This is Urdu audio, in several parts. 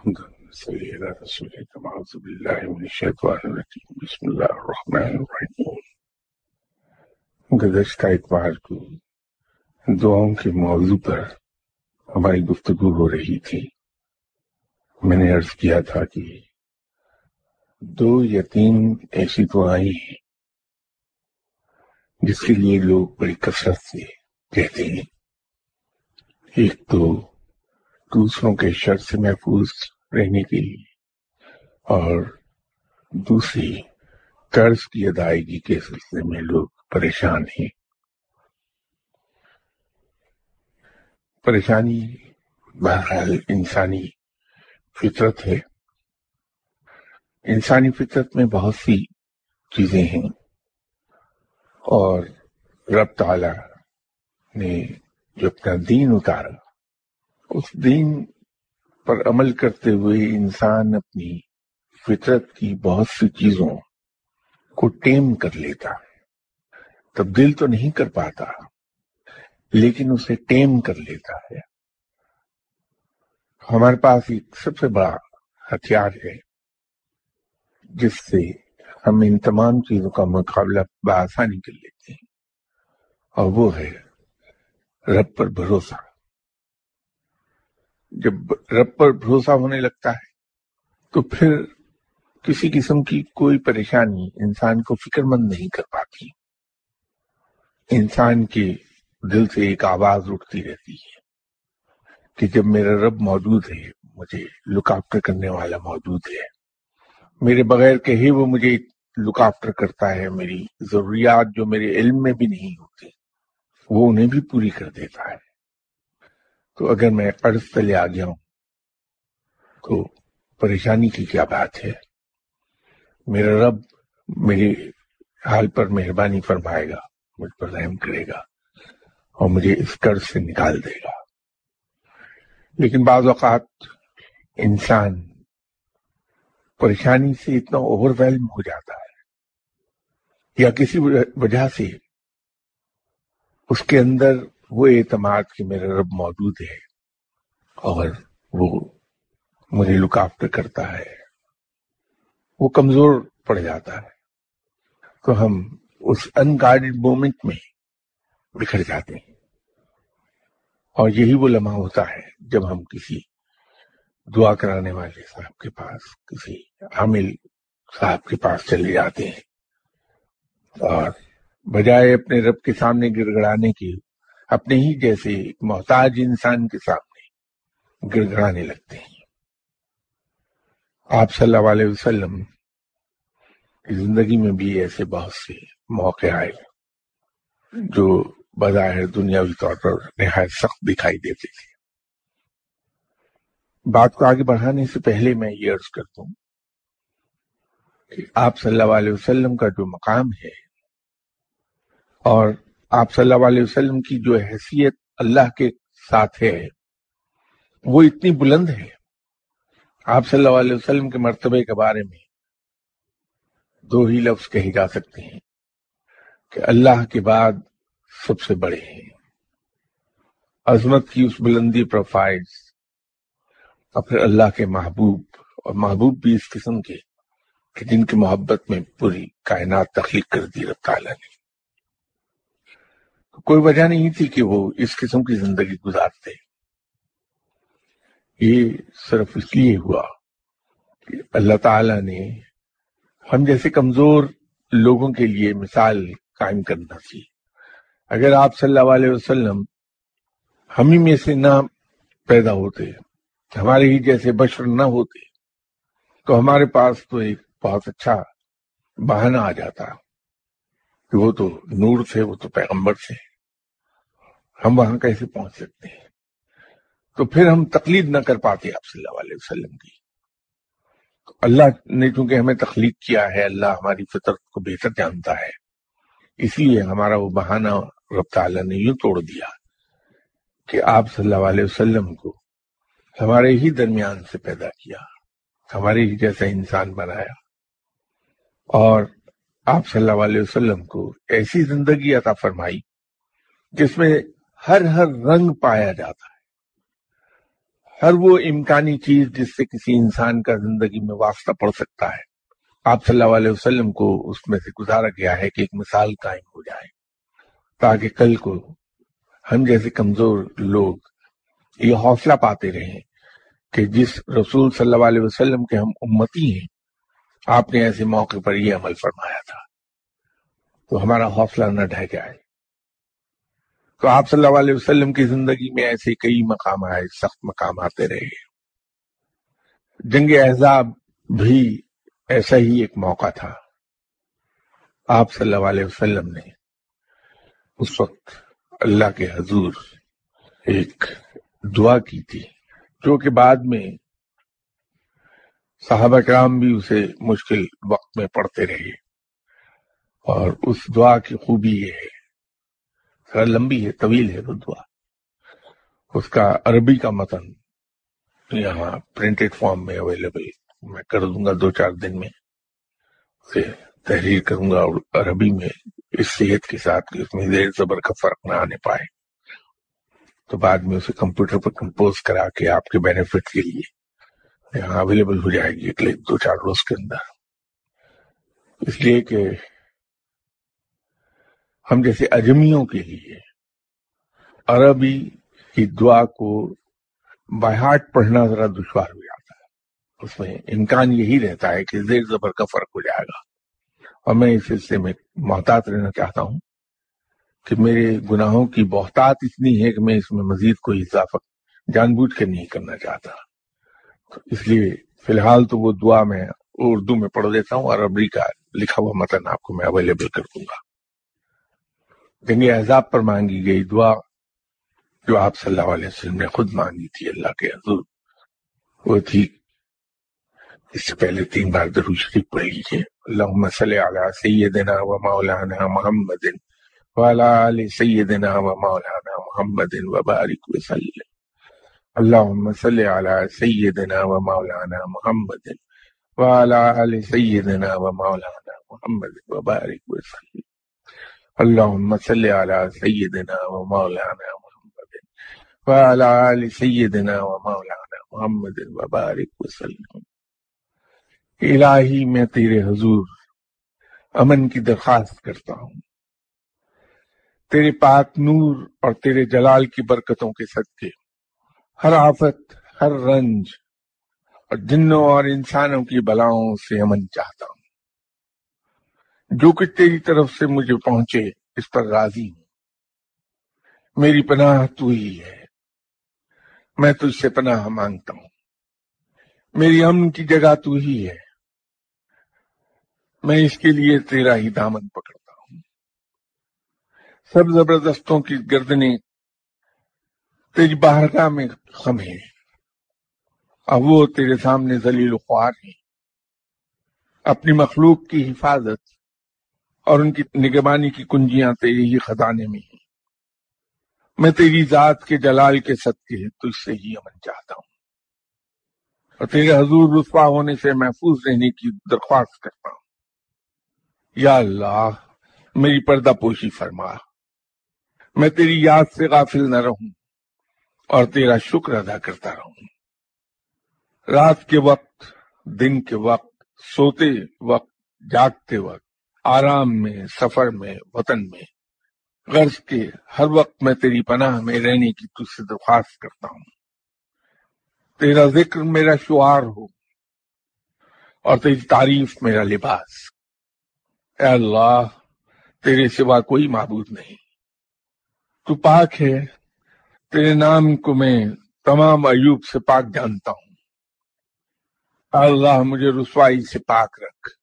صلی اللہ رسول اعوذ باللہ من الشیطان الرجیم بسم اللہ الرحمن الرحیم گزشتہ اتوار کو دعاؤں کے موضوع پر ہماری گفتگو ہو رہی تھی میں نے عرض کیا تھا کہ دو یا تین ایسی دعائیں ہیں جس کے لیے لوگ بڑی کثرت سے کہتے ہیں ایک تو دوسروں کے شر سے محفوظ رہنے کے لیے۔ اور دوسری، قرض کی ادائیگی کے سلسلے میں لوگ پریشان ہیں۔ پریشانی بہرحال انسانی فطرت ہے۔ انسانی فطرت میں بہت سی چیزیں ہیں۔ اور رب تعالی نے جو اپنا دین اتارا اس دین پر عمل کرتے ہوئے انسان اپنی فطرت کی بہت سی چیزوں کو ٹیم کر لیتا، تبدیل تو نہیں کر پاتا، لیکن اسے ٹیم کر لیتا ہے۔ ہمارے پاس ایک سب سے بڑا ہتھیار ہے، جس سے ہم ان تمام چیزوں کا مقابلہ بآسانی کر لیتے ہیں، اور وہ ہے رب پر بھروسہ۔ جب رب پر بھروسہ ہونے لگتا ہے، تو پھر کسی قسم کی کوئی پریشانی انسان کو فکر مند نہیں کر پاتی۔ انسان کے دل سے ایک آواز اٹھتی رہتی ہے کہ جب میرا رب موجود ہے، مجھے لک آفٹر کرنے والا موجود ہے۔ میرے بغیر کہے وہ مجھے لک آفٹر کرتا ہے، میری ضروریات جو میرے علم میں بھی نہیں ہوتی، وہ انہیں بھی پوری کر دیتا ہے۔ تو اگر میں قرض تلے آ گیا ہوں تو پریشانی کی کیا بات ہے؟ میرا رب میرے حال پر مہربانی فرمائے گا، مجھ پر رحم کرے گا اور مجھے اس قرض سے نکال دے گا۔ لیکن بعض اوقات انسان پریشانی سے اتنا اوور ویلم ہو جاتا ہے یا کسی وجہ سے اس کے اندر وہ اعتماد کہ میرا رب موجود ہے اور وہ مجھے لک آفٹر کرتا ہے، وہ کمزور پڑ جاتا ہے۔ تو ہم اس انگارڈڈ مومنٹ میں بکھر جاتے ہیں۔ اور یہی وہ لمحہ ہوتا ہے جب ہم کسی دعا کرانے والے صاحب کے پاس، کسی عامل صاحب کے پاس چلے جاتے ہیں اور بجائے اپنے رب کے سامنے گڑ گڑانے کی اپنے ہی جیسے محتاج انسان کے سامنے گڑ گڑانے لگتے ہیں۔ آپ صلی اللہ علیہ وسلم کی زندگی میں بھی ایسے بہت سے موقع آئے جو بظاہر دنیاوی طور پر نہایت سخت دکھائی دیتے تھے۔ بات کو آگے بڑھانے سے پہلے میں یہ عرض کرتا ہوں کہ آپ صلی اللہ علیہ وسلم کا جو مقام ہے اور آپ صلی اللہ علیہ وسلم کی جو حیثیت اللہ کے ساتھ ہے، وہ اتنی بلند ہے۔ آپ صلی اللہ علیہ وسلم کے مرتبے کے بارے میں دو ہی لفظ کہے جا سکتے ہیں کہ اللہ کے بعد سب سے بڑے ہیں۔ عظمت کی اس بلندی پروفائلز اور پھر اللہ کے محبوب، اور محبوب بھی اس قسم کے کہ جن کی محبت میں پوری کائنات تخلیق کر دی رب تعالیٰ نے۔ کوئی وجہ نہیں تھی کہ وہ اس قسم کی زندگی گزارتے۔ یہ صرف اس لیے ہوا کہ اللہ تعالی نے ہم جیسے کمزور لوگوں کے لیے مثال قائم کرنا تھی۔ اگر آپ صلی اللہ علیہ وسلم ہم ہی میں سے نہ پیدا ہوتے، ہمارے ہی جیسے بشر نہ ہوتے، تو ہمارے پاس تو ایک بہت اچھا بہانہ آ جاتا۔ کہ وہ تو نور تھے، وہ تو پیغمبر تھے۔ ہم وہاں کیسے پہنچ سکتے ہیں۔ تو پھر ہم تقلید نہ کر پاتے آپ صلی اللہ علیہ وسلم کی۔ اللہ نے چونکہ ہمیں تخلیق کیا ہے، اللہ ہماری فطرت کو بہتر جانتا ہے۔ اس لیے ہمارا وہ بہانہ رب تعالیٰ نے یوں توڑ دیا کہ آپ صلی اللہ علیہ وسلم کو ہمارے ہی درمیان سے پیدا کیا، ہمارے ہی جیسا انسان بنایا۔ اور آپ صلی اللہ علیہ وسلم کو ایسی زندگی عطا فرمائی جس میں ہر ہر رنگ پایا جاتا ہے۔ ہر وہ امکانی چیز جس سے کسی انسان کا زندگی میں واسطہ پڑ سکتا ہے۔ آپ صلی اللہ علیہ وسلم کو اس میں سے گزارا گیا ہے کہ ایک مثال قائم ہو جائے۔ تاکہ کل کو ہم جیسے کمزور لوگ یہ حوصلہ پاتے رہیں کہ جس رسول صلی اللہ علیہ وسلم کے ہم امتی ہیں، آپ نے ایسے موقع پر یہ عمل فرمایا تھا۔ تو ہمارا حوصلہ نہ ڈہ جائے۔ تو آپ صلی اللہ علیہ وسلم کی زندگی میں ایسے کئی مقام آئے، سخت مقام آتے رہے۔ جنگ احزاب بھی ایسا ہی ایک موقع تھا۔ آپ صلی اللہ علیہ وسلم نے اس وقت اللہ کے حضور ایک دعا کی تھی، جو کہ بعد میں صحابہ کرام بھی اسے مشکل وقت میں پڑھتے رہے۔ اور اس دعا کی خوبی یہ ہے ذرا لمبی ہے، طویل ہے وہ دعا۔ اس کا عربی کا متن یہاں پرنٹڈ فارم میں اویلیبل میں کر دوں گا دو چار دن میں، اسے تحریر کروں گا اور عربی میں اس صحت کے ساتھ کہ اس میں زیر زبر کا فرق نہ آنے پائے۔ تو بعد میں اسے کمپیوٹر پر کمپوز کرا کے آپ کے بینیفٹ کے لیے یہاں اویلیبل ہو جائے گی۔ اگلے دو چار روز کے اندر۔ اس لیے کہ ہم جیسے اجمیوں کے لیے۔ عربی کی دعا کو بہاٹ پڑھنا ذرا دشوار ہو جاتا ہے۔ اس میں امکان یہی رہتا ہے کہ زیر زبر کا فرق ہو جائے گا۔ اور میں اس سلسلے میں محتاط رہنا چاہتا ہوں کہ میرے گناہوں کی بہتات اتنی ہے کہ میں اس میں مزید کوئی اضافہ جان بوجھ کے نہیں کرنا چاہتا۔ اس لیے فی الحال تو وہ دعا میں اردو میں پڑھ دیتا ہوں اور عربی کا لکھا ہوا متن آپ کو میں اویلیبل کر دوں گا۔ یعنی جنگ احزاب پر مانگی گئی دعا جو آپ صلی اللہ علیہ وسلم نے خود مانگی تھی، اللہ کے حضور۔ وہ تھی، اس سے پہلے تین بار درو شریف پڑھ لیجیے اللہم صلی علی سیدنا و مولانا محمد وعلى آل سيدنا ومولانا محمد وبارك وسلم اللهم صل على سيدنا ومولانا محمد وعلى آل سيدنا ومولانا محمد وبارك وسلم اللهم صل على سيدنا ومولانا محمد وعلى آل سيدنا ومولانا محمد وبارك وسلم۔ الہی میں تیرے حضور امن کی درخواست کرتا ہوں۔ تیرے پاک نور اور تیرے جلال کی برکتوں کے صدقے۔ ہر آفت، ہر رنج اور جنوں اور انسانوں کی بلاؤں سے امن چاہتا ہوں۔ جو کچھ تیری طرف سے مجھے پہنچے، اس پر راضی ہوں۔ میری پناہ تو ہی ہے۔ میں تجھ سے پناہ مانگتا ہوں۔ میری امن کی جگہ تو ہی ہے۔ میں اس کے لیے تیرا ہی دامن پکڑتا ہوں۔ سب زبردستوں کی گردنیں تیری بارگاہ میں خم ہے اب وہ تیرے سامنے ذلیل خوار ہیں۔ اپنی مخلوق کی حفاظت اور ان کی نگبانی کی کنجیاں تیری ہی خزانے میں ہیں۔ میں تیری ذات کے جلال کے صدقے تجھ سے ہی امن چاہتا ہوں۔ اور تیرے حضور رسوا ہونے سے محفوظ رہنے کی درخواست کرتا ہوں۔ یا اللہ، میری پردہ پوشی فرما۔ میں تیری یاد سے غافل نہ رہوں اور تیرا شکر ادا کرتا رہوں۔ رات کے وقت، دن کے وقت، سوتے وقت، جاگتے وقت آرام میں، سفر میں، وطن میں۔ غرض کے ہر وقت میں تیری پناہ میں رہنے کی تجھ سے درخواست کرتا ہوں۔ تیرا ذکر میرا شعار ہو اور تیری تعریف میرا لباس۔ اے اللہ، تیرے سوا کوئی معبود نہیں۔ تو پاک ہے، تیرے نام کو میں تمام ایوب سے پاک جانتا ہوں۔ اے اللہ، مجھے رسوائی سے پاک رکھ۔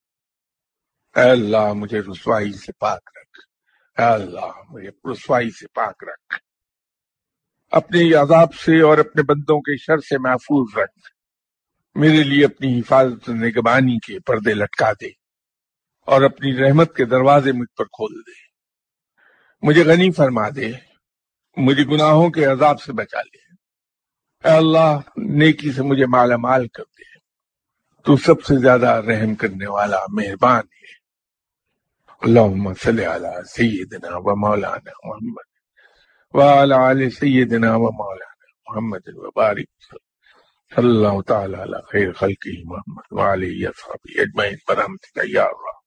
اے اللہ مجھے رسوائی سے پاک رکھ۔ اے اللہ مجھے رسوائی سے پاک رکھ۔ اپنے عذاب سے اور اپنے بندوں کے شر سے محفوظ رکھ۔ میرے لیے اپنی حفاظت نگبانی کے پردے لٹکا دے اور اپنی رحمت کے دروازے مجھ پر کھول دے۔ مجھے غنی فرما دے۔ مجھے گناہوں کے عذاب سے بچا لے۔ اے اللہ، نیکی سے مجھے مالا مال کر دے۔ تو سب سے زیادہ رحم کرنے والا مہربان ہے اللہم صلی علی سیدنا و مولانا محمد وعلى آل سیدنا و مولانا محمد و بارک صلی اللہ تعالی علی خیر خلقی محمد وعلی اصحابی اجمعین برحمتک یا اللہ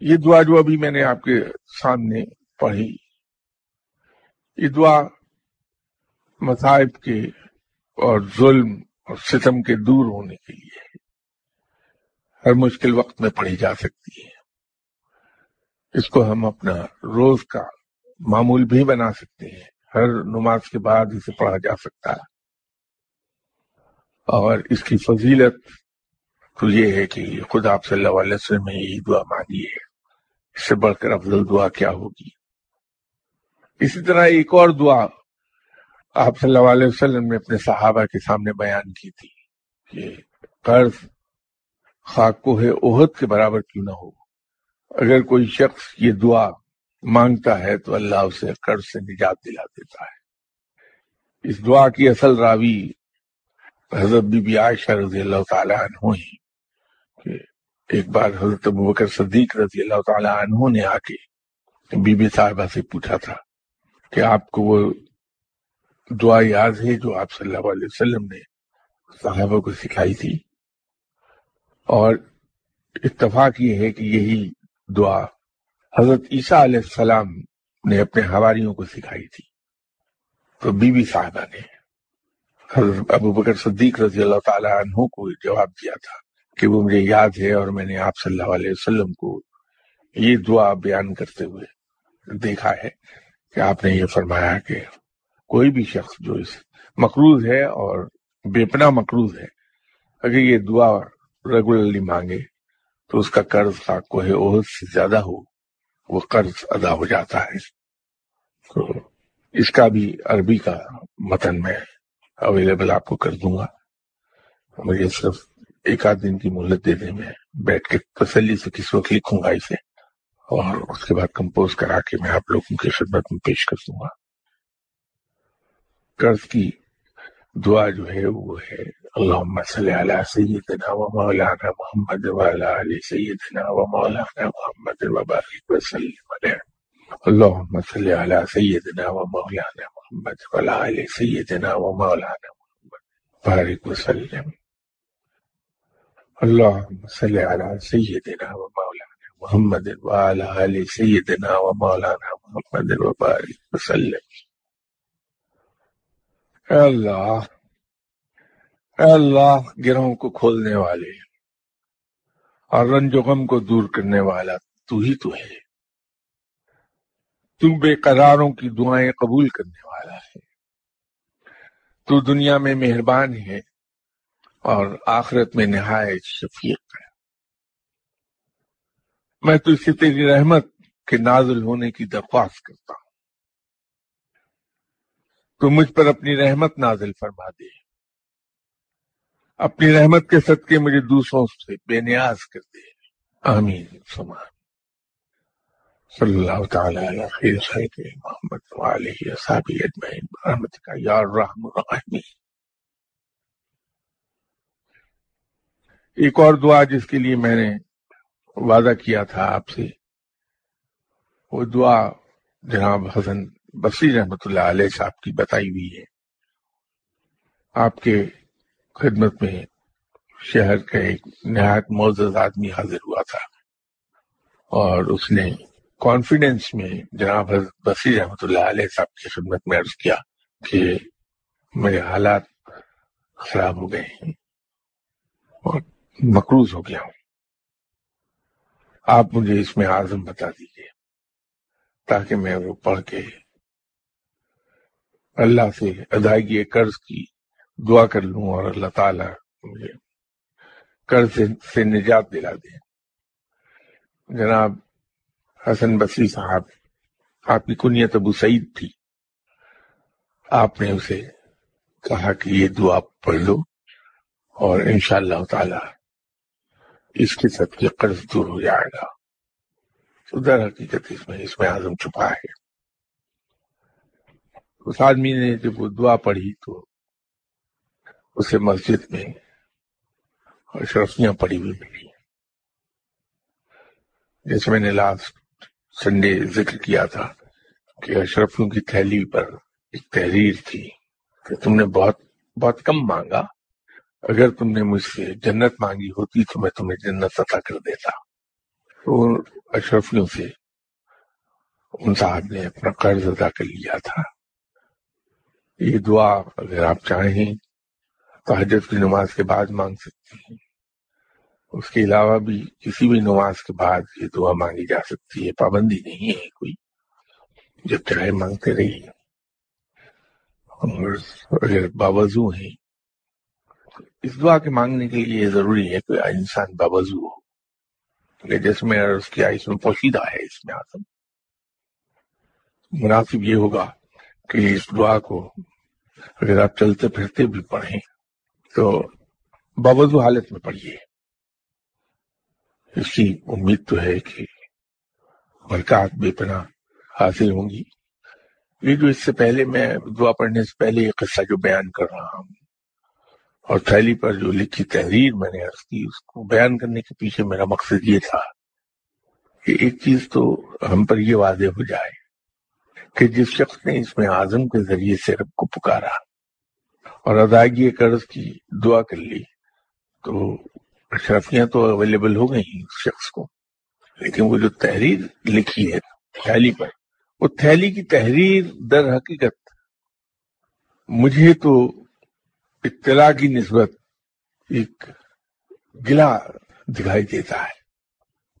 یہ دعا جو ابھی میں نے آپ کے سامنے پڑھی، یہ دعا مصائب کے اور ظلم اور ستم کے دور ہونے کے لیے ہے۔ ہر مشکل وقت میں پڑھی جا سکتی ہے۔ اس کو ہم اپنا روز کا معمول بھی بنا سکتے ہیں۔ ہر نماز کے بعد اسے پڑھا جا سکتا ہے۔ اور اس کی فضیلت تو یہ ہے کہ خود آپ صلی اللہ علیہ وسلم نے یہی دعا مانگی ہے۔ اس سے بڑھ کر افضل دعا کیا ہوگی؟ اسی طرح ایک اور دعا آپ صلی اللہ علیہ وسلم نے اپنے صحابہ کے سامنے بیان کی تھی کہ قرض خاک کو ہے عہد کے برابر کیوں نہ ہو۔ اگر کوئی شخص یہ دعا مانگتا ہے تو اللہ اسے قرض سے نجات دلا دیتا ہے۔ اس دعا کی اصل راوی حضرت بی بی عائشہ رضی اللہ تعالی عنہ ہی کہ ایک بار حضرت ابوبکر صدیق رضی اللہ تعالی عنہ نے آ کے بی بی صاحبہ سے پوچھا تھا کہ آپ کو وہ دعا یاد ہے جو آپ صلی اللہ علیہ وسلم نے صحابہ کو سکھائی تھی؟ اور اتفاق یہ ہے کہ یہی دعا حضرت عیسیٰ علیہ السلام نے اپنے ہواریوں کو سکھائی تھی۔ تو بی بی صاحبہ نے حضرت ابو بکر صدیق رضی اللہ تعالیٰ عنہ کو جواب دیا تھا کہ وہ مجھے یاد ہے اور میں نے آپ صلی اللہ علیہ وسلم کو یہ دعا بیان کرتے ہوئے دیکھا ہے کہ آپ نے یہ فرمایا کہ کوئی بھی شخص جو اس مقروض ہے اور بے پناہ مقروض ہے، اگر یہ دعا ریگولرلی مانگے تو اس کا قرض کا عہد سے زیادہ ہو، وہ قرض ادا ہو جاتا ہے۔ تو اس کا بھی عربی کا متن میں اویلیبل آپ کو کر دوں گا۔ مجھے صرف ایک آدھ دن کی مہلت دے دیں میں بیٹھ کے تسلی سے کس وقت لکھوں گا اسے، اور اس کے بعد کمپوز کرا کے میں آپ لوگوں کی خدمت میں پیش کر دوں گا۔ قرض کی دعا جو ہے وہ ہے اللهم صل على سيدنا ومولانا محمد وعلى آل سيدنا ومولانا محمد وبارك وسلم عليه. اللهم صل على سيدنا ومولانا محمد وعلى آل سيدنا ومولانا محمد بارك وسلم. اللهم صل على سيدنا ومولانا محمد وعلى آل سيدنا ومولانا محمد وبارك وسلم. اللہ اے اللہ گرہوں کو کھولنے والے اور رنج و غم کو دور کرنے والا تو ہی تو ہے۔ تو بے قراروں کی دعائیں قبول کرنے والا ہے۔ تو دنیا میں مہربان ہے اور آخرت میں نہایت شفیق ہے۔ میں تو اسے تیری رحمت کے نازل ہونے کی درخواست کرتا ہوں۔ تو مجھ پر اپنی رحمت نازل فرما دے۔ اپنی رحمت کے صدقے مجھے دوسروں سے بے نیاز کر دے۔ آمین۔ سمان صلی اللہ تعالی علی خیر خیر محمد وعلیہ صحابی اجمعین۔ برحمت کا یا الرحم الرحیم ایک اور دعا جس کے لیے میں نے وعدہ کیا تھا آپ سے، وہ دعا جناب حسن بصیر رحمت اللہ علیہ صاحب کی بتائی ہوئی ہے۔ آپ کے خدمت میں شہر کا ایک نہایت معزز آدمی حاضر ہوا تھا۔ اور اس نے کانفیڈینس میں جناب حضرت بصیر رحمۃ اللہ علیہ صاحب کی خدمت میں عرض کیا کہ میرے حالات خراب ہو گئے ہیں اور مقروض ہو گیا ہوں۔ آپ مجھے اس میں اعظم بتا دیجیے تاکہ میں وہ پڑھ کے اللہ سے ادائیگی قرض کی دعا کر لوں اور اللہ تعالیٰ مجھے قرض سے نجات دلا دے۔ جناب حسن بصری صاحب، آپ کی کنیت ابو سعید تھی۔ آپ نے اسے کہا کہ یہ دعا پڑھ لو اور انشاءاللہ اللہ تعالی اس کے سب کے قرض دور ہو جائے گا۔ تو در حقیقت اس میں اس میں عظم چھپا ہے۔ اس آدمی نے جب وہ دعا پڑھی تو اسے مسجد میں اشرفیاں پڑی ہوئی ملی جیسے میں نے لاسٹ سنڈے ذکر کیا تھا کہ اشرفیوں کی تھیلی پر ایک تحریر تھی کہ تم نے بہت بہت کم مانگا۔ اگر تم نے مجھ سے جنت مانگی ہوتی تو میں تمہیں جنت عطا کر دیتا۔ تو اشرفیوں سے ان صاحب نے اپنا قرض ادا کر لیا تھا۔ یہ دعا اگر آپ چاہیں تو حجت کی نماز کے بعد مانگ سکتی ہیں۔ اس کے علاوہ بھی کسی بھی نماز کے بعد یہ دعا مانگی جا سکتی ہے، پابندی نہیں ہے کوئی، جب چاہے مانگتے رہیے۔ اور اگر باوضو ہیں، اس دعا کے مانگنے کے لیے یہ ضروری ہے کہ انسان باوضو ہو۔ جس میں عرض کیا اس میں پوشیدہ ہے اس میں آسم، مناسب یہ ہوگا کہ اس دعا کو اگر آپ چلتے پھرتے بھی پڑھیں تو باوضو حالت میں پڑھیے۔ اس کی امید تو ہے کہ برکات بے پناہ حاصل ہوں گی۔ یہ جو اس سے پہلے میں دعا پڑھنے سے پہلے یہ قصہ جو بیان کر رہا ہوں۔ اور تھیلی پر جو لکھی تحریر میں نے عرض کی، اس کو بیان کرنے کے پیچھے میرا مقصد یہ تھا کہ ایک چیز تو ہم پر یہ واضح ہو جائے کہ جس شخص نے اس میں اعظم کے ذریعے سے رب کو پکارا اور ادائیگی قرض کی، دعا کر لی، تو اشرفیاں تو اویلیبل ہو گئی اس شخص کو، لیکن وہ جو تحریر لکھی ہے، تھیلی پر، وہ تھیلی کی تحریر در حقیقت مجھے تو اطلاع کی نسبت ایک گلا دکھائی دیتا ہے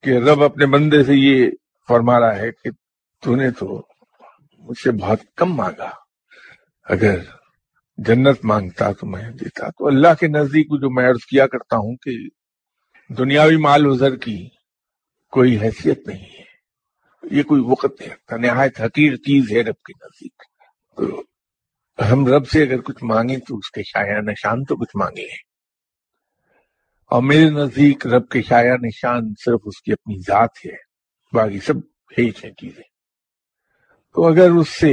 کہ رب اپنے بندے سے یہ فرما رہا ہے کہ تو نے تو مجھ سے بہت کم مانگا۔ اگر جنت مانگتا تو میں دیتا۔ تو اللہ کے نزدیک جو میں عرض کیا کرتا ہوں کہ دنیاوی مال وزر کی کوئی حیثیت نہیں ہے۔ یہ کوئی وقت نہیں رکھتا۔ نہایت حقیر چیز ہے رب کے نزدیک۔ تو ہم رب سے اگر کچھ مانگیں تو اس کے شاعر نشان تو کچھ مانگے ہیں۔ اور میرے نزدیک رب کے شاعر نشان صرف اس کی اپنی ذات ہے۔ باقی سب ہیچ ہیں چیزیں۔ تو اگر اس سے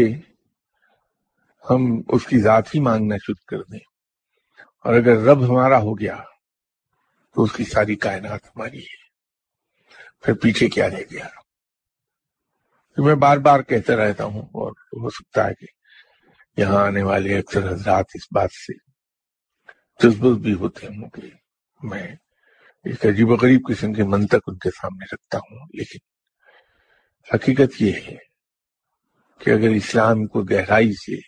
ہم اس کی ذات ہی مانگنا شروع کر دیں اور اگر رب ہمارا ہو گیا تو اس کی ساری کائنات ہماری ہے، پھر پیچھے کیا رہ گیا؟ میں بار بار کہتا رہتا ہوں اور ہو سکتا ہے کہ یہاں آنے والے اکثر حضرات اس بات سے جذبت بھی ہوتے ہوں کہ میں ایک عجیب و غریب قسم کے منطق ان کے سامنے رکھتا ہوں، لیکن حقیقت یہ ہے کہ اگر اسلام کو گہرائی سے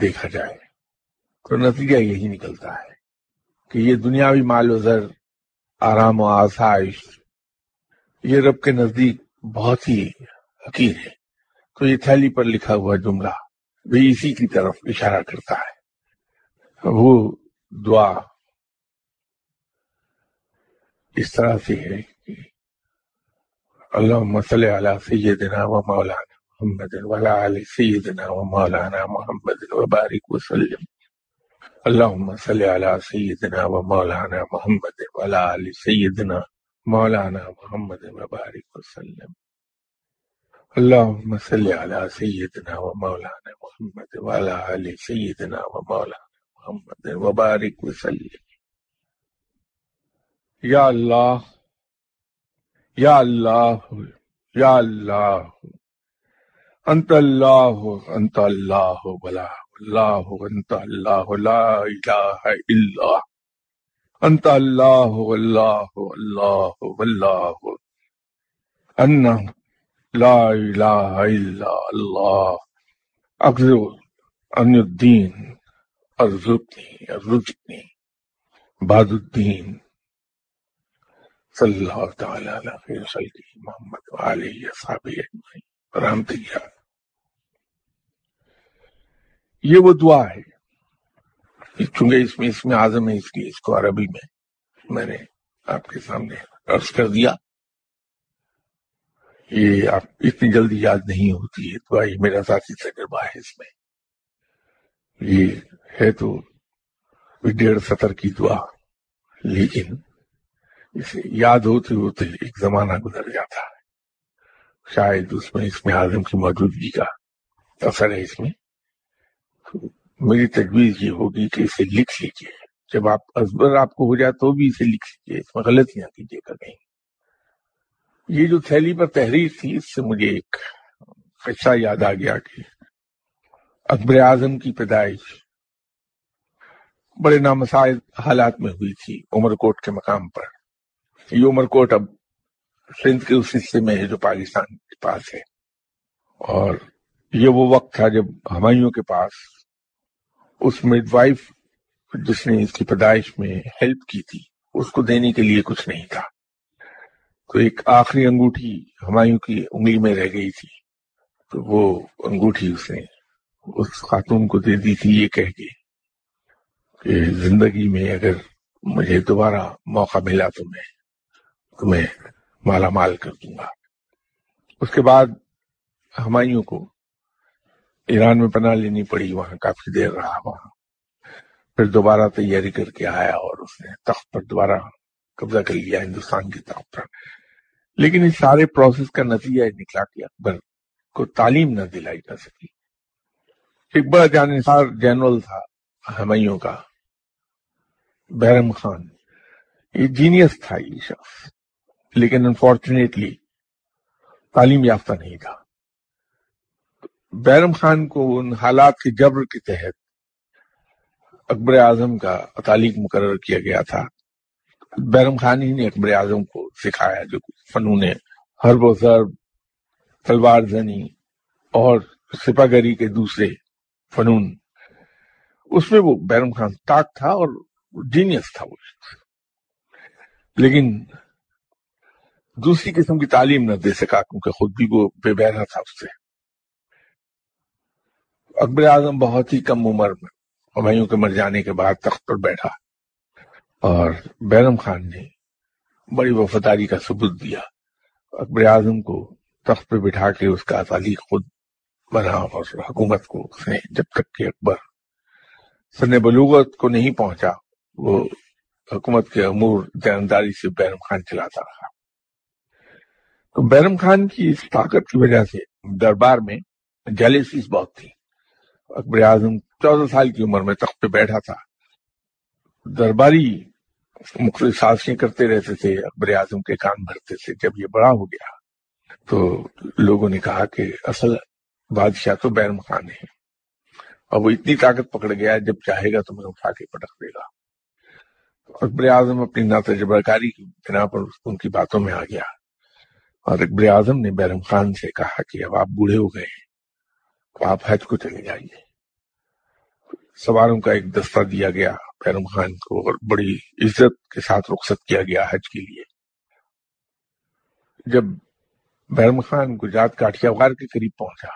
دیکھا جائے تو نتیجہ یہی نکلتا ہے کہ یہ دنیاوی مال و زر، آرام و آسائش، یہ رب کے نزدیک بہت ہی حقیر ہے۔ تو یہ تھیلی پر لکھا ہوا جملہ بھی اسی کی طرف اشارہ کرتا ہے۔ وہ دعا اس طرح سے ہے کہ اللہ مسئلہ علی سیدنا و مولانا۔ محمد وعلى آل سيدنا ومولانا محمد وبارك وسلم. اللهم صل على سيدنا ومولانا محمد وعلى آل سيدنا مولانا محمد وبارك وسلم. اللهم صل على سيدنا ومولانا محمد وعلى آل سيدنا ومولانا محمد وبارك وسلم. يا الله يا الله يا الله. انت اللہ انت اللہ بلا اللہ، انت اللہ، لا الہ الا انت اللہ اللہ اللہ واللہ ان لا الہ الا اللہ۔ اقضر ان الدین، ارزقنی ارزقنی۔ بعد الدین۔ صلی اللہ تعالی علیہ وسلم، محمد وعلیہ صحابی اجمعین۔ رحمت اللہ یہ وہ دعا ہے۔ چونکہ اس میں اس میں اعظم ہے، اس لیے اس کو عربی میں میں نے آپ کے سامنے عرض کر دیا۔ یہ آپ اتنی جلدی یاد نہیں ہوتی ہے دعا یہ میرا ذاتی تجربہ ہے اس میں۔ یہ ہے تو ڈیڑھ سطر کی دعا، لیکن اسے یاد ہوتے ہوتے ایک زمانہ گزر جاتا ہے۔ شاید اس میں اس میں اعظم کی موجودگی کا اثر ہے اس میں۔ میری تجویز یہ ہوگی کہ اسے لکھ لیجیے جب آپ ازبر آپ کو ہو جائے تو بھی اسے لکھ لیجیے اس میں غلطیاں کیجیے گا نہیں۔ یہ جو تھیلی پر تحریر تھی، اس سے مجھے ایک قصہ یاد آ گیا کہ اکبر اعظم کی پیدائش بڑے نامسائد حالات میں ہوئی تھی عمر کوٹ کے مقام پر۔ یہ عمر کوٹ اب سندھ کے اس حصے میں ہے جو پاکستان کے پاس ہے۔ اور یہ وہ وقت تھا جب ہمایوں کے پاس اس مڈ وائف جس نے اس کی پیدائش میں ہیلپ کی تھی، اس کو دینے کے لیے کچھ نہیں تھا۔ تو ایک آخری انگوٹھی ہمایوں کی انگلی میں رہ گئی تھی۔ تو وہ انگوٹھی اس نے اس خاتون کو دے دی تھی، یہ کہہ کے کہ زندگی میں اگر مجھے دوبارہ موقع ملا تو میں تمہیں مالا مال کر دوں گا۔ اس کے بعد ہمایوں کو ایران میں پناہ لینی پڑی، وہاں کافی دیر رہا، وہاں۔ پھر دوبارہ تیاری کر کے آیا اور اس نے تخت پر دوبارہ قبضہ کر لیا، ہندوستان کی تخت پر۔ لیکن اس سارے پروسیس کا نتیجہ نکلا کہ اکبر کو تعلیم نہ دلائی جا سکی۔ ایک بڑا جانصار جنرل تھا، ہمایوں کا بیرم خان۔ یہ جینیس تھا یہ شخص، لیکن انفارچونیٹلی تعلیم یافتہ نہیں تھا۔ بیرم خان کو ان حالات کے جبر کے تحت اکبر اعظم کا تعلیق مقرر کیا گیا تھا۔ بیرم خان ہی نے اکبر اعظم کو سکھایا، جو فنون حرب و ضرب، تلوار زنی اور سپاگری کے دوسرے فنون۔ اس میں وہ بیرم خان تاک تھا اور جینیس تھا وہ۔ لیکن دوسری قسم کی تعلیم نہ دے سکا، کیونکہ خود بھی وہ بے بہرا تھا اس سے۔ اکبر اعظم بہت ہی کم عمر میں ہمایوں کے مر جانے کے بعد تخت پر بیٹھا اور بیرم خان نے بڑی وفاداری کا ثبوت دیا۔ اکبر اعظم کو تخت پہ بٹھا کے اس کا تعلیق خود بنا اور حکومت کو اس نے جب تک کہ اکبر سن بلوغت کو نہیں پہنچا، وہ حکومت کے امور جانداری سے بیرم خان چلاتا رہا۔ تو بیرم خان کی اس طاقت کی وجہ سے دربار میں جیلیسیز بہت تھی اکبر اعظم چودہ سال کی عمر میں تخت پہ بیٹھا تھا۔ درباری مختلف سازشیں کرتے رہتے تھے، اکبر اعظم کے کان بھرتے تھے۔ جب یہ بڑا ہو گیا تو لوگوں نے کہا کہ اصل بادشاہ تو بیرم خان ہے۔ اور وہ اتنی طاقت پکڑ گیا، جب چاہے گا تو میں اٹھا کے پٹک دے گا۔ اکبر اعظم اپنی ناتجربہ کاری کی بنا پر ان کی باتوں میں آ گیا اور اکبر اعظم نے بیرم خان سے کہا کہ اب آپ بوڑھے ہو گئے تو آپ حج کو چلے جائیے۔ سواروں کا ایک دستہ دیا گیا بیرم خان کو اور بڑی عزت کے ساتھ رخصت کیا گیا حج کے لیے۔ جب بیرم خان گجرات کاٹیا، غار کے قریب پہنچا،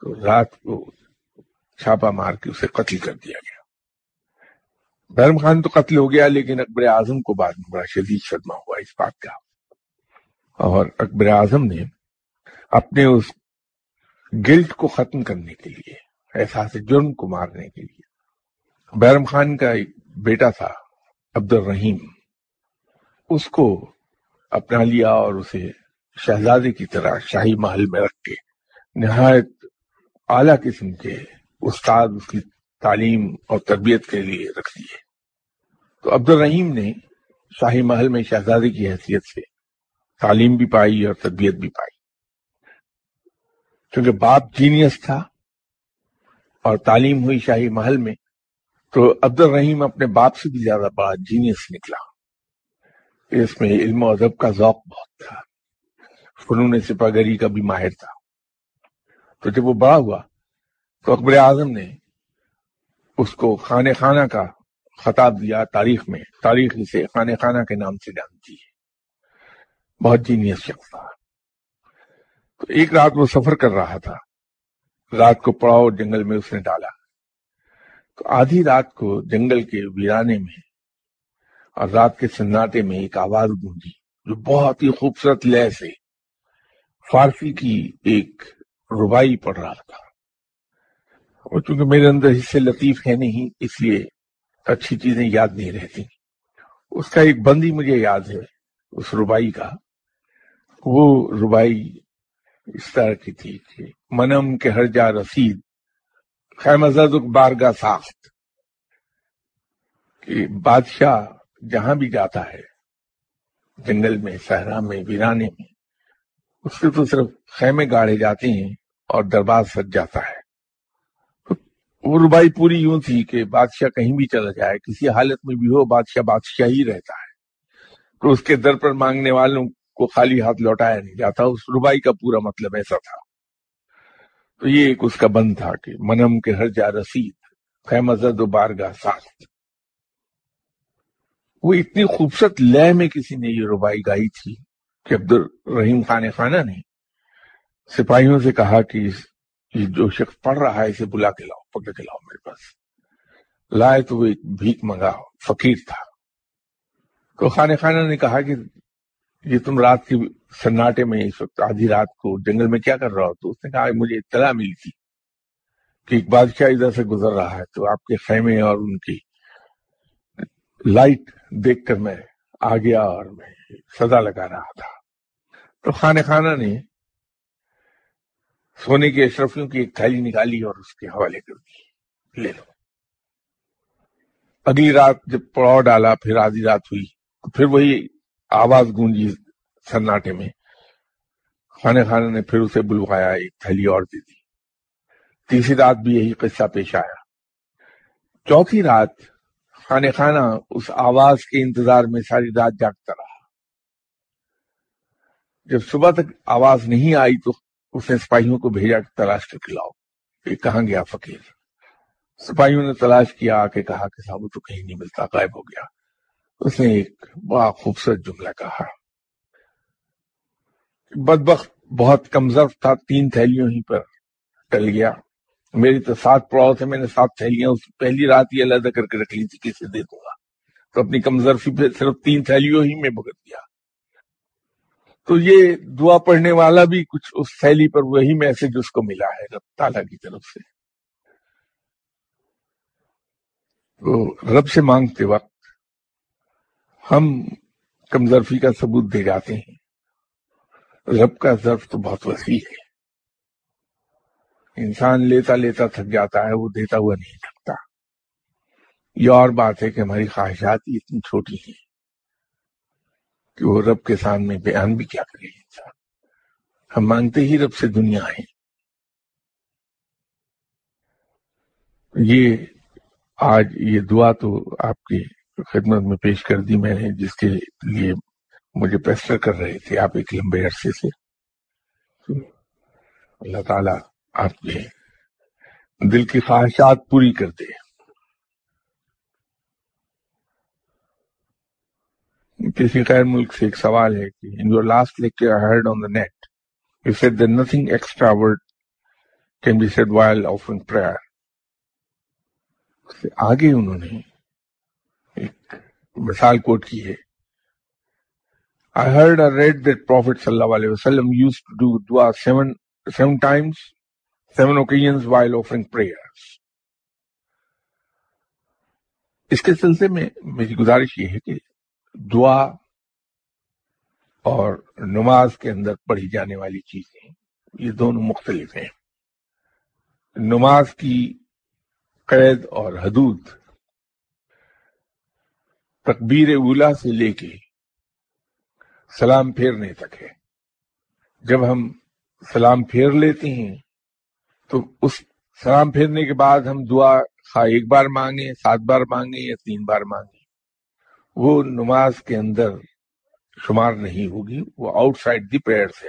تو رات کو چھاپا مار کے اسے قتل کر دیا گیا۔ بیرم خان تو قتل ہو گیا، لیکن اکبر اعظم کو بعد میں بڑا شدید صدمہ ہوا اس بات کا۔ اور اکبر اعظم نے اپنے اس گلٹ کو ختم کرنے کے لیے، احساس جرم کو مارنے کے لیے۔ بیرم خان کا ایک بیٹا تھا عبد الرحیم اس کو اپنا لیا اور اسے شہزادے کی طرح شاہی محل میں رکھ کے نہایت اعلی قسم کے استاد، اس کی تعلیم اور تربیت کے لیے رکھ دیے۔ تو عبد الرحیم نے شاہی محل میں شہزادے کی حیثیت سے تعلیم بھی پائی اور تربیت بھی پائی۔ کیونکہ باپ جینیس تھا اور تعلیم ہوئی شاہی محل میں، تو عبد الرحیم اپنے باپ سے بھی زیادہ بڑا جینیس نکلا۔ اس میں علم و ادب کا ذوق بہت تھا۔ فنون سپاگری کا بھی ماہر تھا۔ تو جب وہ بڑا ہوا، تو اکبر اعظم نے اس کو خانے خانہ کا خطاب دیا تاریخ میں۔ تاریخ اسے خانے خانہ کے نام سے جانتی ہے۔ بہت جینیس شخص تھا۔ تو ایک رات وہ سفر کر رہا تھا۔ رات کو پڑاؤ جنگل میں اس نے ڈالا۔ تو آدھی رات کو جنگل کے ویرانے میں اور رات کے سناٹے میں ایک آواز گونجی جو بہت ہی خوبصورت لہ سے فارسی کی ایک ربائی پڑھ رہا تھا۔ اور چونکہ میرے اندر حصے لطیف ہے نہیں، اس لیے اچھی چیزیں یاد نہیں رہتی۔ اس کا ایک بندی مجھے یاد ہے، اس ربائی کا۔ وہ ربائی اس طرح کی تھی کہ منم کے ہر جا رسید خیم بارگاہ ساخت کہ بادشاہ جہاں بھی جاتا ہے، جنگل میں، صحرا میں، ویرانے میں، اس سے تو صرف خیمے گاڑے جاتے ہیں اور دربار سج جاتا ہے۔ وہ ربائی پوری یوں تھی کہ بادشاہ کہیں بھی چلا جائے، کسی حالت میں بھی ہو، بادشاہ بادشاہ ہی رہتا ہے۔ تو اس کے در پر مانگنے والوں کو خالی ہاتھ لوٹایا نہیں جاتا، اس ربائی کا پورا مطلب ایسا تھا۔ تو یہ ایک اس کا بند تھا کہ منم کے ہر جا رسید خیمزد و بارگاہ ساخت۔ وہ اتنی خوبصورت لہ میں کسی نے یہ ربائی گائی تھی کہ عبد الرحیم خان خانہ نے سپاہیوں سے کہا کہ یہ جو شخص پڑھ رہا ہے، اسے بلا کے لاؤ، پکڑ کے لاؤ میرے پاس۔ لائے تو وہ ایک بھیک منگا، فقیر تھا۔ تو خان خانہ نے کہا کہ یہ تم رات کی سناٹے میں اس وقت آدھی رات کو جنگل میں کیا کر رہا ہو تو اس نے کہا مجھے اطلاع ملی تھی کہ ایک بادشاہ ادھر سے گزر رہا ہے تو آپ کے خیمے اور ان کی لائٹ دیکھ کر میں آ گیا اور میں سزا لگا رہا تھا۔ تو خانہ خانہ نے سونے کے اشرفیوں کی ایک تھیلی نکالی اور اس کے حوالے کر دی۔ لے لو۔ اگلی رات جب پڑاؤ ڈالا، پھر آدھی رات ہوئی تو پھر وہی آواز گونجی سناٹے میں۔ خانہ خانہ نے پھر اسے بلوایا ایک تھیلی اور دے دی۔ تیسری رات بھی یہی قصہ پیش آیا۔ چوتھی رات خانہ خانہ اس آواز کے انتظار میں ساری رات جاگتا رہا۔ جب صبح تک آواز نہیں آئی تو اس نے سپاہیوں کو بھیجا کہ تلاش کر کے لاؤ۔ یہ کہاں گیا فقیر؟ سپاہیوں نے تلاش کیا، آ کے کہا کہ صاحب تو کہیں نہیں ملتا، غائب ہو گیا۔ اس نے ایک بڑا خوبصورت جملہ کہا۔ بدبخت بہت کمزور تھا، تین تھیلیوں ہی پر ٹل گیا۔ میری تو سات پڑاؤ تھے، میں نے سات تھیلیاں اس پہلی رات ہی علیحدہ کر کے رکھ لی تھی کسے دے دوں گا۔ تو اپنی کمزرفی پہ صرف تین تھیلیوں ہی میں بھگت دیا تو یہ دعا پڑھنے والا بھی کچھ اس تھیلی پر وہی میسج اس کو ملا ہے، رب تعالیٰ کی طرف سے۔ تو رب سے مانگتے وقت ہم کمزرفی کا ثبوت دے جاتے ہیں۔ رب کا ظرف تو بہت وسیع ہے۔ انسان لیتا لیتا تھک جاتا ہے، وہ دیتا ہوا نہیں تھکتا۔ یہ اور بات ہے کہ ہماری خواہشات اتنی چھوٹی ہیں کہ وہ رب کے سامنے بیان بھی کیا کرے انسان۔ ہم مانگتے ہی رب سے دنیا ہے یہ آج یہ دعا تو آپ کی خدمت میں پیش کر دی میں نے، جس کے لیے مجھے پیسٹر کر رہے تھے آپ ایک لمبے عرصے سے۔ اللہ تعالیٰ آپ کے دل کی خواہشات پوری کر دے۔ کسی غیر ملک سے ایک سوال ہے کہ in your last lecture I heard on the net you said the nothing extra word can be said while offering prayer آگے انہوں نے مثال کوٹ کی ہے I heard or read that Prophet sallallahu alaihi wasallam used to do dua seven seven times, seven occasions while offering prayers. اس کے سلسلے میں میری گزارش یہ ہے کہ دعا اور نماز کے اندر پڑھی جانے والی چیزیں یہ دونوں مختلف ہیں نماز کی قید اور حدود تکبیر اولا سے لے کے سلام پھیرنے تک ہے۔ جب ہم سلام پھیر لیتے ہیں، تو اس سلام پھیرنے کے بعد ہم دعا خواہ ایک بار مانگیں، سات بار مانگیں یا تین بار مانگیں۔ وہ نماز کے اندر شمار نہیں ہوگی، وہ آؤٹ سائڈ دی پریئر سے۔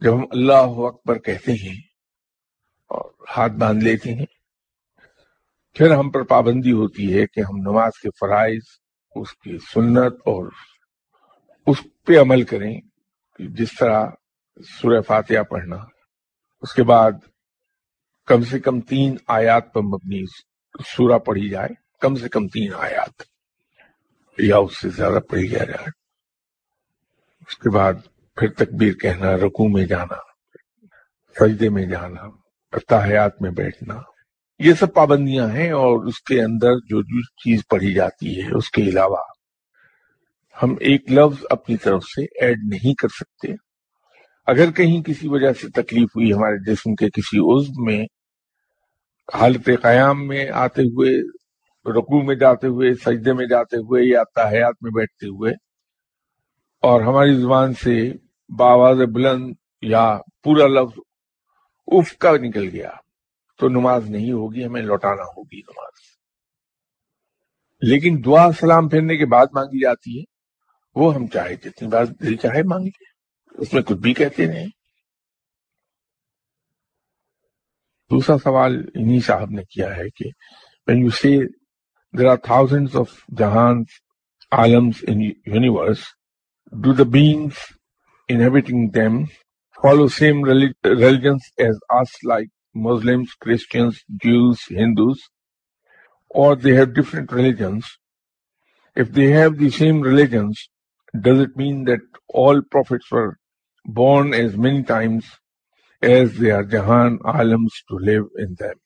جب ہم اللہ اکبر کہتے ہیں اور ہاتھ باندھ لیتے ہیں، پھر ہم پر پابندی ہوتی ہے کہ ہم نماز کے فرائض اس کی سنت اور اس پہ عمل کریں جس طرح سورہ فاتحہ پڑھنا، اس کے بعد کم سے کم تین آیات پر مبنی سورہ پڑھی جائے، کم سے کم تین آیات، یا اس سے زیادہ پڑھی جا جائے۔ اس کے بعد پھر تکبیر کہنا رکو میں جانا، سجدے میں جانا اتحیات میں بیٹھنا۔ یہ سب پابندیاں ہیں اور اس کے اندر جو جو چیز پڑھی جاتی ہے، اس کے علاوہ ہم ایک لفظ اپنی طرف سے ایڈ نہیں کر سکتے۔ اگر کہیں کسی وجہ سے تکلیف ہوئی ہمارے جسم کے کسی عزم میں، حالت قیام میں آتے ہوئے، رکوع میں جاتے ہوئے، سجدے میں جاتے ہوئے یا تحیات میں بیٹھتے ہوئے، اور ہماری زبان سے باواز بلند یا پورا لفظ اف کا نکل گیا۔ تو نماز نہیں ہوگی ہمیں لوٹانا ہوگی نماز۔ لیکن دعا سلام پھیرنے کے بعد مانگی جاتی ہے وہ ہم چاہے جتنی بار دل چاہے مانگی اس میں کچھ بھی کہتے نہیں۔ دوسرا سوال انہی صاحب نے کیا ہے کہ when you say there are thousands of jahans, alams in universe, do the beings inhabiting them follow same religions as us like Muslims, Christians, Jews, Hindus, or they have different religions. If they have the same religions, does it mean that all prophets were born as many times as they are Jahan alams to live in them,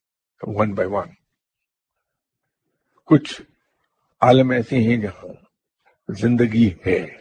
one by one? Kuch alam aise hain jahan zindagi hai.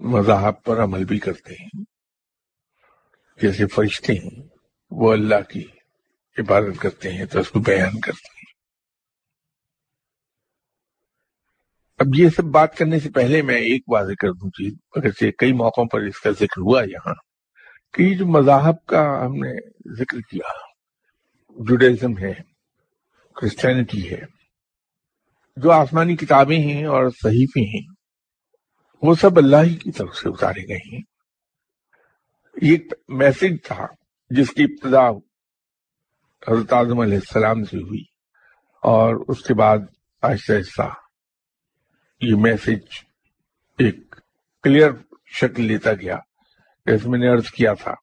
مذاہب پر عمل بھی کرتے ہیں۔ جیسے فرشتے ہیں، وہ اللہ کی عبادت کرتے ہیں، تو اس کو بیان کرتے ہیں۔ اب یہ سب بات کرنے سے پہلے میں ایک واضح کر دوں چیز اگرچہ کئی موقعوں پر اس کا ذکر ہوا یہاں کہ یہ جو مذاہب کا ہم نے ذکر کیا، جوڈیزم ہے، کرسچینٹی ہے، جو آسمانی کتابیں ہیں اور صحیفے ہیں وہ سب اللہ ہی کی طرف سے اتارے گئے ہیں۔ ایک میسج تھا جس کی ابتدا حضرت اعظم علیہ السلام سے ہوئی اور اس کے بعد آہستہ آہستہ یہ میسج ایک کلیئر شکل لیتا گیا جیسے میں نے عرض کیا تھا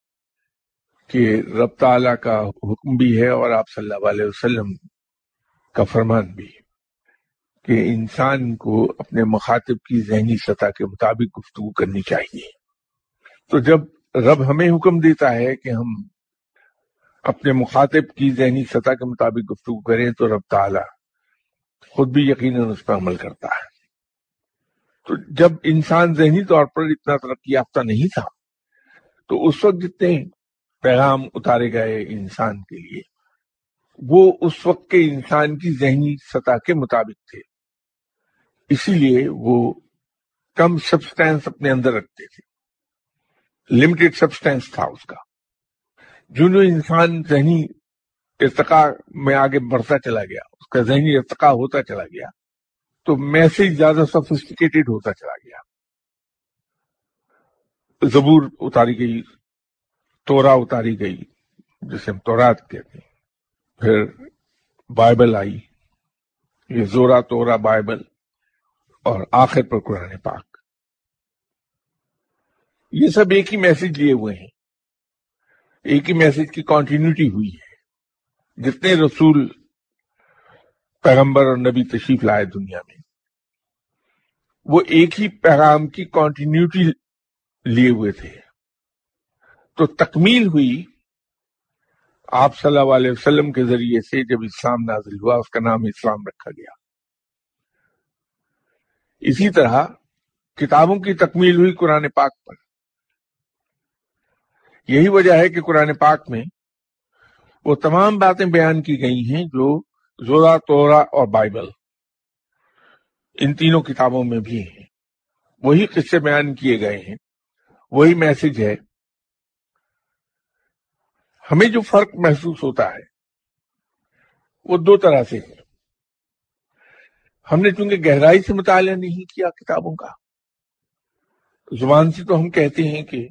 کہ رب تعالیٰ کا حکم بھی ہے اور آپ صلی اللہ علیہ وسلم کا فرمان بھی ہے۔ کہ انسان کو اپنے مخاطب کی ذہنی سطح کے مطابق گفتگو کرنی چاہیے۔ تو جب رب ہمیں حکم دیتا ہے کہ ہم اپنے مخاطب کی ذہنی سطح کے مطابق گفتگو کریں، تو رب تعالیٰ خود بھی یقیناً اس پر عمل کرتا ہے۔ تو جب انسان ذہنی طور پر اتنا ترقی یافتہ نہیں تھا، تو اس وقت جتنے پیغام اتارے گئے انسان کے لیے، وہ اس وقت کے انسان کی ذہنی سطح کے مطابق تھے۔ اسی لیے وہ کم سبسٹینس اپنے اندر رکھتے تھے۔ لمیٹڈ سبسٹینس تھا اس کا۔ جو جو انسان ذہنی ارتقا میں آگے بڑھتا چلا گیا، اس کا ذہنی ارتقا ہوتا چلا گیا، تو میسج زیادہ سفسٹیکیٹڈ ہوتا چلا گیا۔ زبور اتاری گئی، تورا اتاری گئی، جسے ہم تورات کہتے ہیں۔ پھر بائبل آئی، یہ زورا تورا بائبل اور آخر پر قرآن پاک۔ یہ سب ایک ہی میسج لیے ہوئے ہیں۔ ایک ہی میسج کی کنٹینیوٹی ہوئی ہے۔ جتنے رسول پیغمبر اور نبی تشریف لائے دنیا میں، وہ ایک ہی پیغام کی کنٹینیوٹی لیے ہوئے تھے۔ تو تکمیل ہوئی آپ صلی اللہ علیہ وسلم کے ذریعے سے جب اسلام نازل ہوا، اس کا نام اسلام رکھا گیا۔ اسی طرح کتابوں کی تکمیل ہوئی قرآن پاک پر۔ یہی وجہ ہے کہ قرآن پاک میں وہ تمام باتیں بیان کی گئی ہیں جو زورا، تورا اور بائبل، ان تینوں کتابوں میں بھی ہیں۔ وہی قصے بیان کیے گئے ہیں۔ وہی میسج ہے۔ ہمیں جو فرق محسوس ہوتا ہے، وہ دو طرح سے ہے۔ ہم نے چونکہ گہرائی سے مطالعہ نہیں کیا کتابوں کا، زبان سے تو ہم کہتے ہیں کہ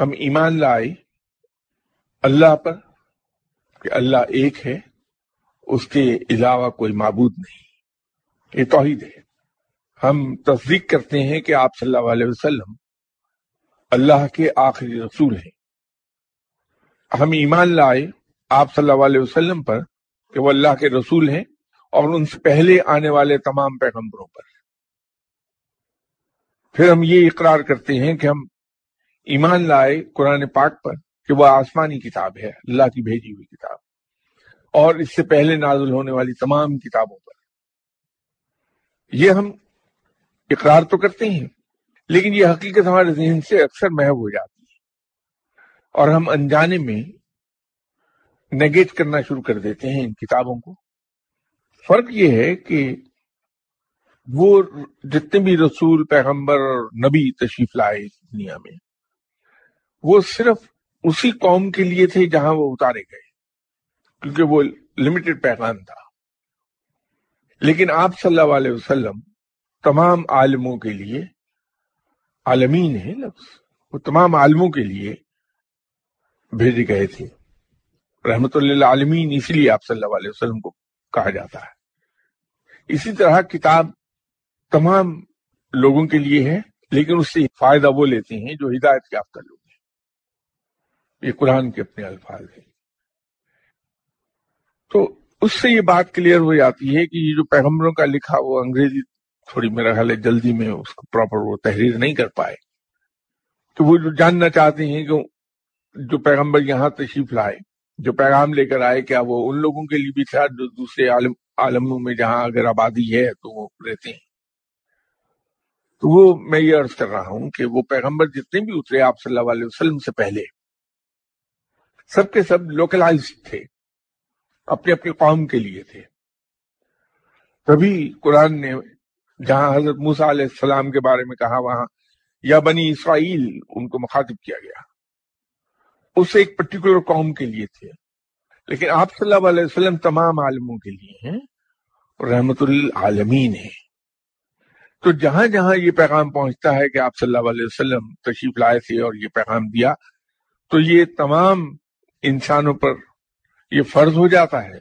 ہم ایمان لائے اللہ پر کہ اللہ ایک ہے، اس کے علاوہ کوئی معبود نہیں۔ یہ توحید ہے۔ ہم تصدیق کرتے ہیں کہ آپ صلی اللہ علیہ وسلم اللہ کے آخری رسول ہیں۔ ہم ایمان لائے آپ صلی اللہ علیہ وسلم پر کہ وہ اللہ کے رسول ہیں۔ اور ان سے پہلے آنے والے تمام پیغمبروں پر۔ پھر ہم یہ اقرار کرتے ہیں کہ ہم ایمان لائے قرآن پاک پر کہ وہ آسمانی کتاب ہے، اللہ کی بھیجی ہوئی کتاب۔ اور اس سے پہلے نازل ہونے والی تمام کتابوں پر۔ یہ ہم اقرار تو کرتے ہیں، لیکن یہ حقیقت ہمارے ذہن سے اکثر محب ہو جاتی ہے۔ اور ہم انجانے میں نیگیٹ کرنا شروع کر دیتے ہیں ان کتابوں کو۔ فرق یہ ہے کہ وہ جتنے بھی رسول، پیغمبر اور نبی تشریف لائے اس دنیا میں، وہ صرف اسی قوم کے لیے تھے جہاں وہ اتارے گئے، کیونکہ وہ لمیٹڈ پیغام تھا۔ لیکن آپ صلی اللہ علیہ وسلم تمام عالموں کے لیے، عالمین ہے لفظ، وہ تمام عالموں کے لیے بھیجے گئے تھے۔ رحمت اللہ عالمین اسی لیے آپ صلی اللہ علیہ وسلم کو کہا جاتا ہے۔ اسی طرح کتاب تمام لوگوں کے لیے ہے، لیکن اس سے فائدہ وہ لیتے ہیں جو ہدایت یافتہ لوگ ہیں۔ یہ قرآن کے اپنے الفاظ ہیں۔ تو اس سے یہ بات کلیئر ہو جاتی ہے کہ یہ جو پیغمبروں کا لکھا وہ انگریزی تھوڑی میرا خیال ہے جلدی میں اس کو پراپر وہ تحریر نہیں کر پائے۔ تو وہ جو جاننا چاہتے ہیں کہ جو پیغمبر یہاں تشریف لائے جو پیغام لے کر آئے کیا وہ ان لوگوں کے لیے بھی تھا جو دوسرے عالم عالموں میں جہاں اگر آبادی ہے تو وہ رہتے ہیں؟ تو وہ میں یہ عرض کر رہا ہوں کہ وہ پیغمبر جتنے بھی اترے آپ صلی اللہ علیہ وسلم سے پہلے، سب کے سب لوکلائز تھے اپنے اپنے قوم کے لیے تھے۔ تبھی قرآن نے جہاں حضرت موسا علیہ السلام کے بارے میں کہا، وہاں یا بنی اسرائیل ان کو مخاطب کیا گیا۔ اس ایک پرٹیکولر قوم کے لیے تھے۔ لیکن آپ صلی اللہ علیہ وسلم تمام عالموں کے لیے ہیں اور رحمت العالمین ہیں۔ تو جہاں جہاں یہ پیغام پہنچتا ہے کہ آپ صلی اللہ علیہ وسلم تشریف لائے تھے اور یہ پیغام دیا، تو یہ تمام انسانوں پر یہ فرض ہو جاتا ہے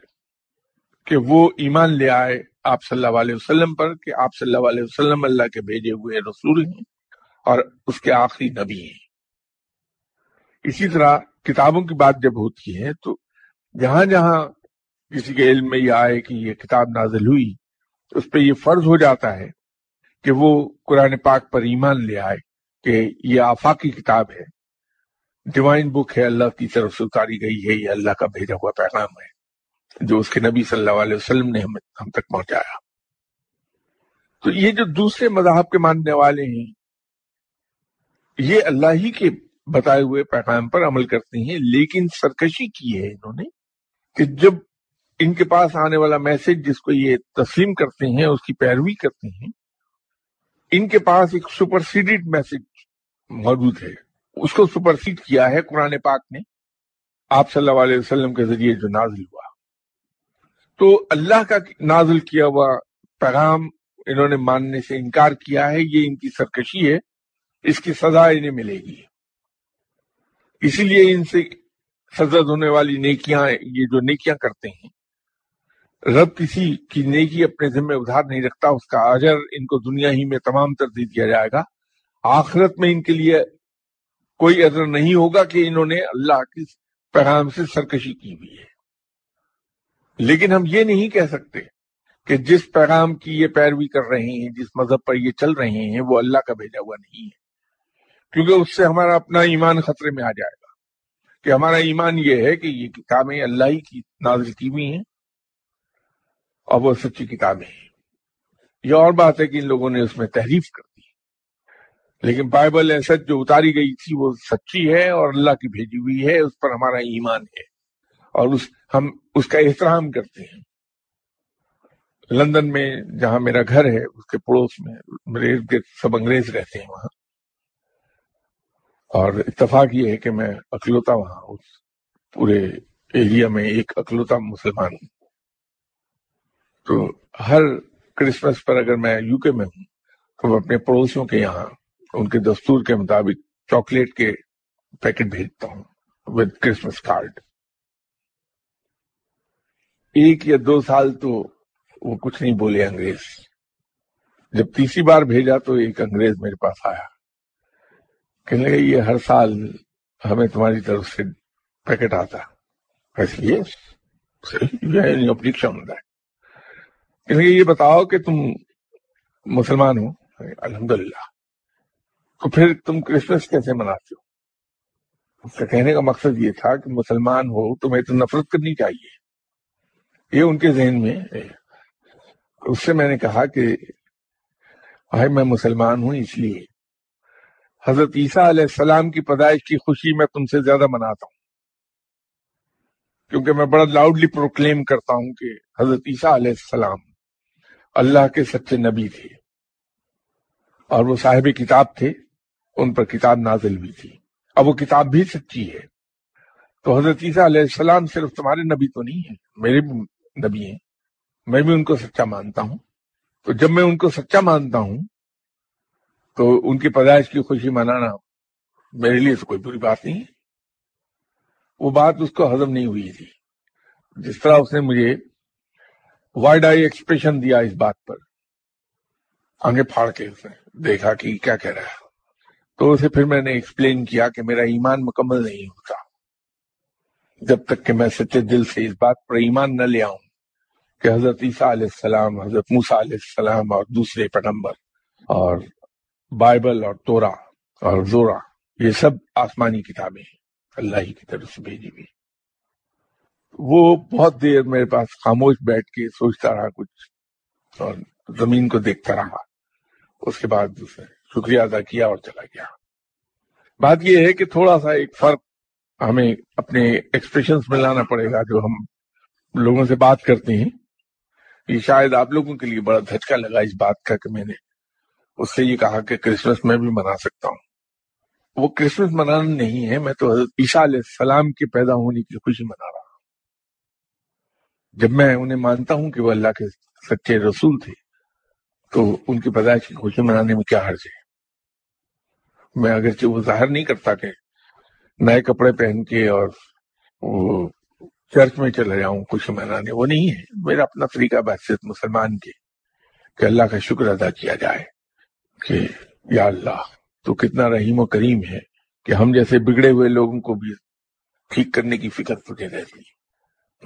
کہ وہ ایمان لے آئے آپ صلی اللہ علیہ وسلم پر کہ آپ صلی اللہ علیہ وسلم اللہ کے بھیجے ہوئے رسول ہیں اور اس کے آخری نبی ہیں۔ اسی طرح کتابوں کی بات جب ہوتی ہے تو جہاں جہاں کسی کے علم میں یہ آئے کہ یہ کتاب نازل ہوئی، اس پہ یہ فرض ہو جاتا ہے کہ وہ قرآن پاک پر ایمان لے آئے کہ یہ آفاقی کتاب ہے۔ ڈیوائن بک ہے، اللہ کی طرف سے اتاری گئی ہے، یہ اللہ کا بھیجا ہوا پیغام ہے جو اس کے نبی صلی اللہ علیہ وسلم نے ہم تک پہنچایا۔ تو یہ جو دوسرے مذہب کے ماننے والے ہیں، یہ اللہ ہی کے بتائے ہوئے پیغام پر عمل کرتے ہیں، لیکن سرکشی کی ہے انہوں نے کہ جب ان کے پاس آنے والا میسج جس کو یہ تسلیم کرتے ہیں، اس کی پیروی کرتے ہیں، ان کے پاس ایک سپرسیڈڈ میسج موجود ہے۔ اس کو سپرسیڈ کیا ہے قرآن پاک نے؟ آپ صلی اللہ علیہ وسلم کے ذریعے جو نازل ہوا۔ تو اللہ کا نازل کیا ہوا پیغام انہوں نے ماننے سے انکار کیا ہے، یہ ان کی سرکشی ہے۔ اس کی سزا انہیں ملے گی۔ اسی لیے ان سے سزا ہونے والی نیکیاں، یہ جو نیکیاں کرتے ہیں، رب کسی کی نیکی اپنے ذمہ ادھار نہیں رکھتا، اس کا اجر ان کو دنیا ہی میں تمام تر دیا جائے گا۔ آخرت میں ان کے لیے کوئی اثر نہیں ہوگا کہ انہوں نے اللہ کے پیغام سے سرکشی کی ہوئی ہے۔ لیکن ہم یہ نہیں کہہ سکتے کہ جس پیغام کی یہ پیروی کر رہے ہیں، جس مذہب پر یہ چل رہے ہیں، وہ اللہ کا بھیجا ہوا نہیں ہے۔ کیونکہ اس سے ہمارا اپنا ایمان خطرے میں آ جائے گا۔ کہ ہمارا ایمان یہ ہے کہ یہ کتابیں اللہ ہی کی نازل کی ہوئی ہیں اور وہ سچی کتابیں ہیں۔ یہ اور بات ہے کہ ان لوگوں نے اس میں تحریف کر دی۔ لیکن بائبل ایسا جو اتاری گئی تھی وہ سچی ہے اور اللہ کی بھیجی ہوئی ہے، اس پر ہمارا ایمان ہے۔ اور اس، ہم اس کا احترام کرتے ہیں۔ لندن میں جہاں میرا گھر ہے، اس کے پڑوس میں، میرے سب انگریز رہتے ہیں وہاں۔ اور اتفاق یہ ہے کہ میں اکلوتا وہاں اس پورے ایریا میں ایک اکلوتا مسلمان ہوں۔ تو ہر کرسمس پر اگر میں یو کے میں ہوں، تو میں اپنے پڑوسیوں کے یہاں ان کے دستور کے مطابق چاکلیٹ کے پیکٹ بھیجتا ہوں ود کرسمس کارڈ ایک یا دو سال تو وہ کچھ نہیں بولے انگریز۔ جب تیسری بار بھیجا تو ایک انگریز میرے پاس آیا۔ کہنے لگے، یہ ہر سال ہمیں تمہاری طرف سے پیکٹ آتا ایسے یعنی اچھا یہ بتاؤ کہ تم مسلمان ہو؟ الحمد للہ تو پھر تم کرسمس کیسے مناتے ہو؟ اس کا کہنے کا مقصد یہ تھا کہ مسلمان ہو تمہیں تو نفرت کرنی چاہیے۔ یہ ان کے ذہن میں اس سے میں نے کہا کہ بھائی میں مسلمان ہوں اس لیے۔ حضرت عیسیٰ علیہ السلام کی پیدائش کی خوشی میں تم سے زیادہ مناتا ہوں۔ کیونکہ میں بڑا لاؤڈلی پروکلیم کرتا ہوں کہ حضرت عیسیٰ علیہ السلام اللہ کے سچے نبی تھے اور وہ صاحب کتاب تھے، ان پر کتاب نازل ہوئی تھی۔ اب وہ کتاب بھی سچی ہے۔ تو حضرت عیسیٰ علیہ السلام صرف تمہارے نبی تو نہیں ہے میرے بھی نبی ہیں۔ میں بھی ان کو سچا مانتا ہوں۔ تو جب میں ان کو سچا مانتا ہوں تو ان کی پیدائش کی خوشی منانا میرے لیے تو کوئی بری بات نہیں ہے۔ وہ بات اس کو ہضم نہیں ہوئی تھی۔ جس طرح اس نے مجھے وائڈ آئی ایکسپریشن دیا اس بات پر۔ آگے پھاڑ کے اس نے دیکھا کہ کیا کہہ رہا ہے۔ تو اسے پھر میں نے ایکسپلین کیا کہ میرا ایمان مکمل نہیں ہوتا۔ جب تک کہ میں سچے دل سے اس بات پر ایمان نہ لے آؤں کہ حضرت عیسیٰ علیہ السلام، حضرت موسیٰ علیہ السلام اور دوسرے پیغمبر اور بائبل اور تورا اور زورا، یہ سب آسمانی کتابیں ہیں۔ اللہ ہی کی طرف سے بھیجی ہوئی وہ بہت دیر میرے پاس خاموش بیٹھ کے سوچتا رہا کچھ اور زمین کو دیکھتا رہا۔ اس کے بعد اسے شکریہ ادا کیا اور چلا گیا۔ بات یہ ہے کہ تھوڑا سا ایک فرق ہمیں اپنے ایکسپریشنز میں لانا پڑے گا جو ہم لوگوں سے بات کرتے ہیں۔ یہ شاید آپ لوگوں کے لیے بڑا دھچکا لگا اس بات کا کہ میں نے اس سے یہ کہا کہ کرسمس میں بھی منا سکتا ہوں۔ وہ کرسمس منانا نہیں ہے، میں تو حضرت عیسیٰ علیہ السلام کے پیدا ہونے کی خوشی منا رہا ہوں۔ جب میں انہیں مانتا ہوں کہ وہ اللہ کے سچے رسول تھے، تو ان کی پیدائش کی خوشی منانے میں کیا حرج ہے؟ میں اگرچہ وہ ظاہر نہیں کرتا کہ نئے کپڑے پہن کے اور وہ چرچ میں چلے جاؤں، خوشی منانے، وہ نہیں ہے۔ میرا اپنا طریقہ بحثیت مسلمان کے کہ اللہ کا شکر ادا کیا جائے۔ کہ یا اللہ، تو کتنا رحیم و کریم ہے کہ ہم جیسے بگڑے ہوئے لوگوں کو بھی ٹھیک کرنے کی فکر تجھے رہتی۔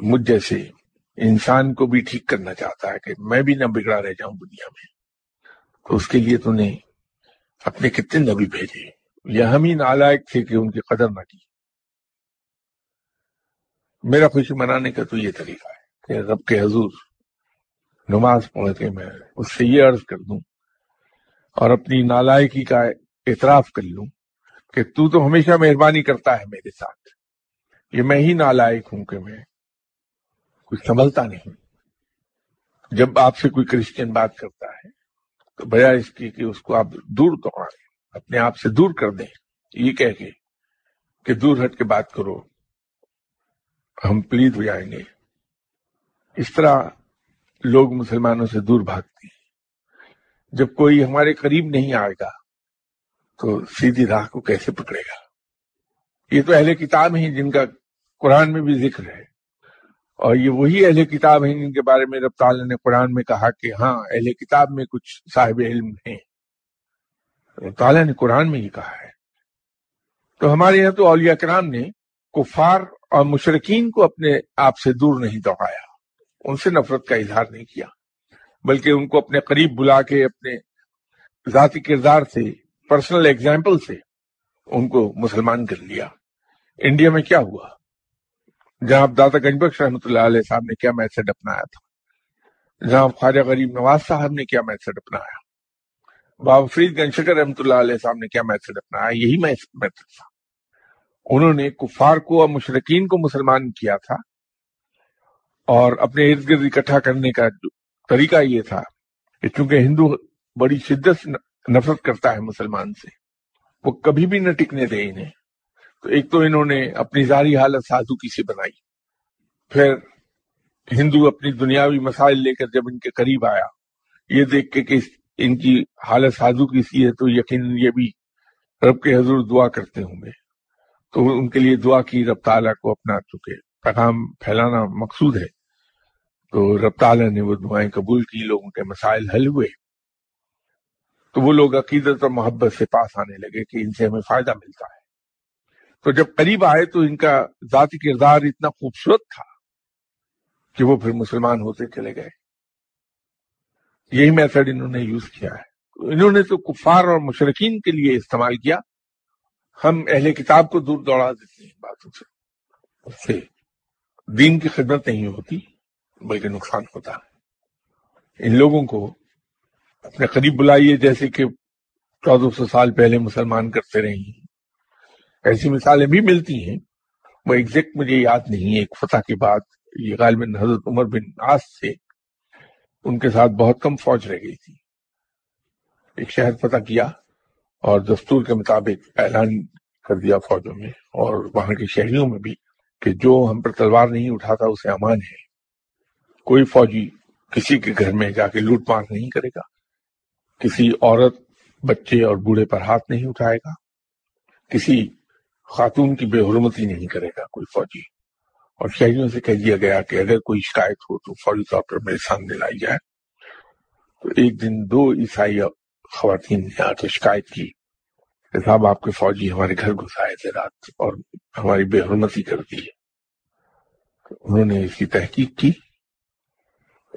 مجھ جیسے انسان کو بھی ٹھیک کرنا چاہتا ہے کہ میں بھی نہ بگڑا رہ جاؤں دنیا میں۔ تو اس کے لیے تو نے اپنے کتنے نبی بھیجے۔ یہ ہم ہی نالائق تھے کہ ان کی قدر نہ کی۔ میرا خوشی منانے کا تو یہ طریقہ ہے کہ رب کے حضور نماز پڑھ کے میں اس سے یہ عرض کر دوں اور اپنی نالائکی کا اعتراف کر لوں کہ تو تو ہمیشہ مہربانی کرتا ہے میرے ساتھ۔ یہ میں ہی نالائق ہوں کہ میں کچھ سنبھلتا نہیں۔ جب آپ سے کوئی کرسچن بات کرتا ہے تو بجائے اس کی کہ اس کو آپ دور دوڑائیں، اپنے آپ سے دور کر دیں۔ یہ کہہ کے کہ دور ہٹ کے بات کرو، ہم پلید ہو جائیں گے۔ اس طرح لوگ مسلمانوں سے دور بھاگتے ہیں۔ جب کوئی ہمارے قریب نہیں آئے گا تو سیدھی راہ کو کیسے پکڑے گا؟ یہ تو اہل کتاب ہیں جن کا قرآن میں بھی ذکر ہے۔ اور یہ وہی اہل کتاب ہیں جن کے بارے میں رب تعالیٰ نے قرآن میں کہا کہ ہاں اہل کتاب میں کچھ صاحب علم ہیں۔ رب تعالیٰ نے قرآن میں ہی کہا ہے۔ تو ہمارے یہاں تو اولیاء کرام نے کفار اور مشرقین کو اپنے آپ سے دور نہیں دوڑایا۔ ان سے نفرت کا اظہار نہیں کیا۔ بلکہ ان کو اپنے قریب بلا کے، اپنے ذاتی کردار سے پرسنل ایگزامپل سے ان کو مسلمان کر لیا۔ انڈیا میں کیا ہوا؟ جہاں داتا گنج بخش رحمۃ اللہ علیہ صاحب نے کیا میسج اپنایا تھا؟ جہاں خواجہ غریب نواز صاحب نے کیا میسج اپنایا؟ بابا فرید گنشکر رحمۃ اللہ علیہ صاحب نے کیا میسج اپنایا؟ یہی میسج تھا۔ انہوں نے کفار کو اور مشرقین کو مسلمان کیا تھا اور اپنے ارد گرد اکٹھا کرنے کا طریقہ یہ تھا کہ چونکہ ہندو بڑی شدت سے نفرت کرتا ہے مسلمان سے، وہ کبھی بھی نہ ٹکنے دے انہیں۔ تو ایک تو انہوں نے اپنی ظاہری حالت سازو کی سے بنائی۔ پھر ہندو اپنی دنیاوی مسائل لے کر جب ان کے قریب آیا، یہ دیکھ کے کہ ان کی حالت سازو کی سی ہے تو یقین یہ بھی رب کے حضور دعا کرتے ہوں گے۔ تو ان کے لیے دعا کی رب تعالیٰ کو اپنا چکے پیغام پھیلانا مقصود ہے۔ تو رب تعالیٰ نے وہ دعائیں قبول کی، لوگوں کے مسائل حل ہوئے۔ تو وہ لوگ عقیدت اور محبت سے پاس آنے لگے کہ ان سے ہمیں فائدہ ملتا ہے۔ تو جب قریب آئے تو ان کا ذاتی کردار اتنا خوبصورت تھا کہ وہ پھر مسلمان ہوتے چلے گئے۔ یہی میتھڈ انہوں نے یوز کیا ہے۔ انہوں نے تو کفار اور مشرقین کے لیے استعمال کیا۔ ہم اہل کتاب کو دور دوڑا دیتے ہیں باتوں سے۔ اس سے دین کی خدمت نہیں ہوتی۔ بلکہ نقصان ہوتا ہے۔ ان لوگوں کو اپنے قریب بلائیے، جیسے کہ چودہ سو سال پہلے مسلمان کرتے رہی ایسی مثالیں بھی ملتی ہیں۔ وہ ایگزیکٹ مجھے یاد نہیں ہے، ایک فتح کے بعد یہ غالباً حضرت عمر بن ناس سے ان کے ساتھ بہت کم فوج رہ گئی تھی۔ ایک شہر فتح کیا اور دستور کے مطابق اعلان کر دیا فوجوں میں اور وہاں کے شہریوں میں بھی کہ جو ہم پر تلوار نہیں اٹھاتا، اسے امان ہے۔ کوئی فوجی کسی کے گھر میں جا کے لوٹ مار نہیں کرے گا۔ کسی عورت بچے اور بوڑھے پر ہاتھ نہیں اٹھائے گا۔ کسی خاتون کی بے حرمتی نہیں کرے گا کوئی فوجی۔ اور شہریوں سے کہہ دیا گیا کہ اگر کوئی شکایت ہو تو فوری طور پر میرے سامنے لائی جائے۔ تو ایک دن دو عیسائی خواتین نے آ کے شکایت کی کہ صاحب، آپ کے فوجی ہمارے گھر گھسائے تھے رات اور ہماری بے حرمتی کر دی ہے۔ انہوں نے اس کی تحقیق کی۔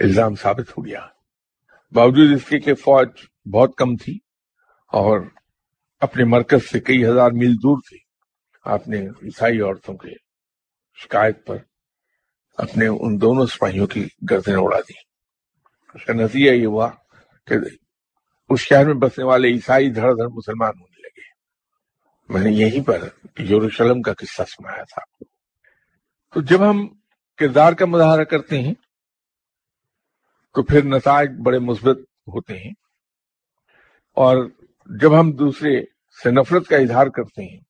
الزام ثابت ہو گیا۔ باوجود اس کے کہ فوج بہت کم تھی اور اپنے مرکز سے کئی ہزار میل دور تھے آپ نے عیسائی عورتوں کے شکایت پر اپنے ان دونوں سپاہیوں کی گردنیں اڑا دی اس کا نتیجہ یہ ہوا کہ اس شہر میں بسنے والے عیسائی دھڑ دھڑ مسلمان ہونے لگے۔ میں نے یہیں پر یوروشلم کا قصہ سنایا تھا۔ تو جب ہم کردار کا مظاہرہ کرتے ہیں تو پھر نتائج بڑے مثبت ہوتے ہیں۔ اور جب ہم دوسرے سے نفرت کا اظہار کرتے ہیں،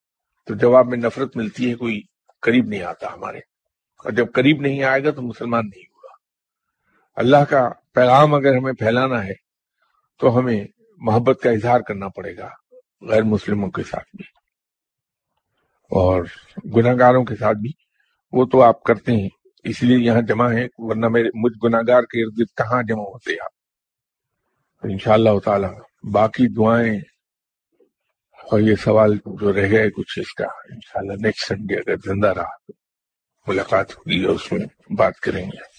تو جواب میں نفرت ملتی ہے، کوئی قریب نہیں آتا ہمارے۔ اور جب قریب نہیں آئے گا، تو مسلمان نہیں ہوگا۔ اللہ کا پیغام اگر ہمیں پھیلانا ہے، تو ہمیں محبت کا اظہار کرنا پڑے گا غیر مسلموں کے ساتھ بھی۔ اور گناہ گاروں کے ساتھ بھی۔ وہ تو آپ کرتے ہیں۔ اس لیے یہاں جمع ہے ورنہ میرے مجھ گناگار کے ارد گرد کہاں جمع ہوتے آپ؟ ان شاء اللہ تعالی باقی دعائیں اور یہ سوال جو رہ گئے کچھ اس کا، انشاءاللہ نیکسٹ سنڈے اگر زندہ رہا تو ملاقات ہوگی اور اس میں بات کریں گے۔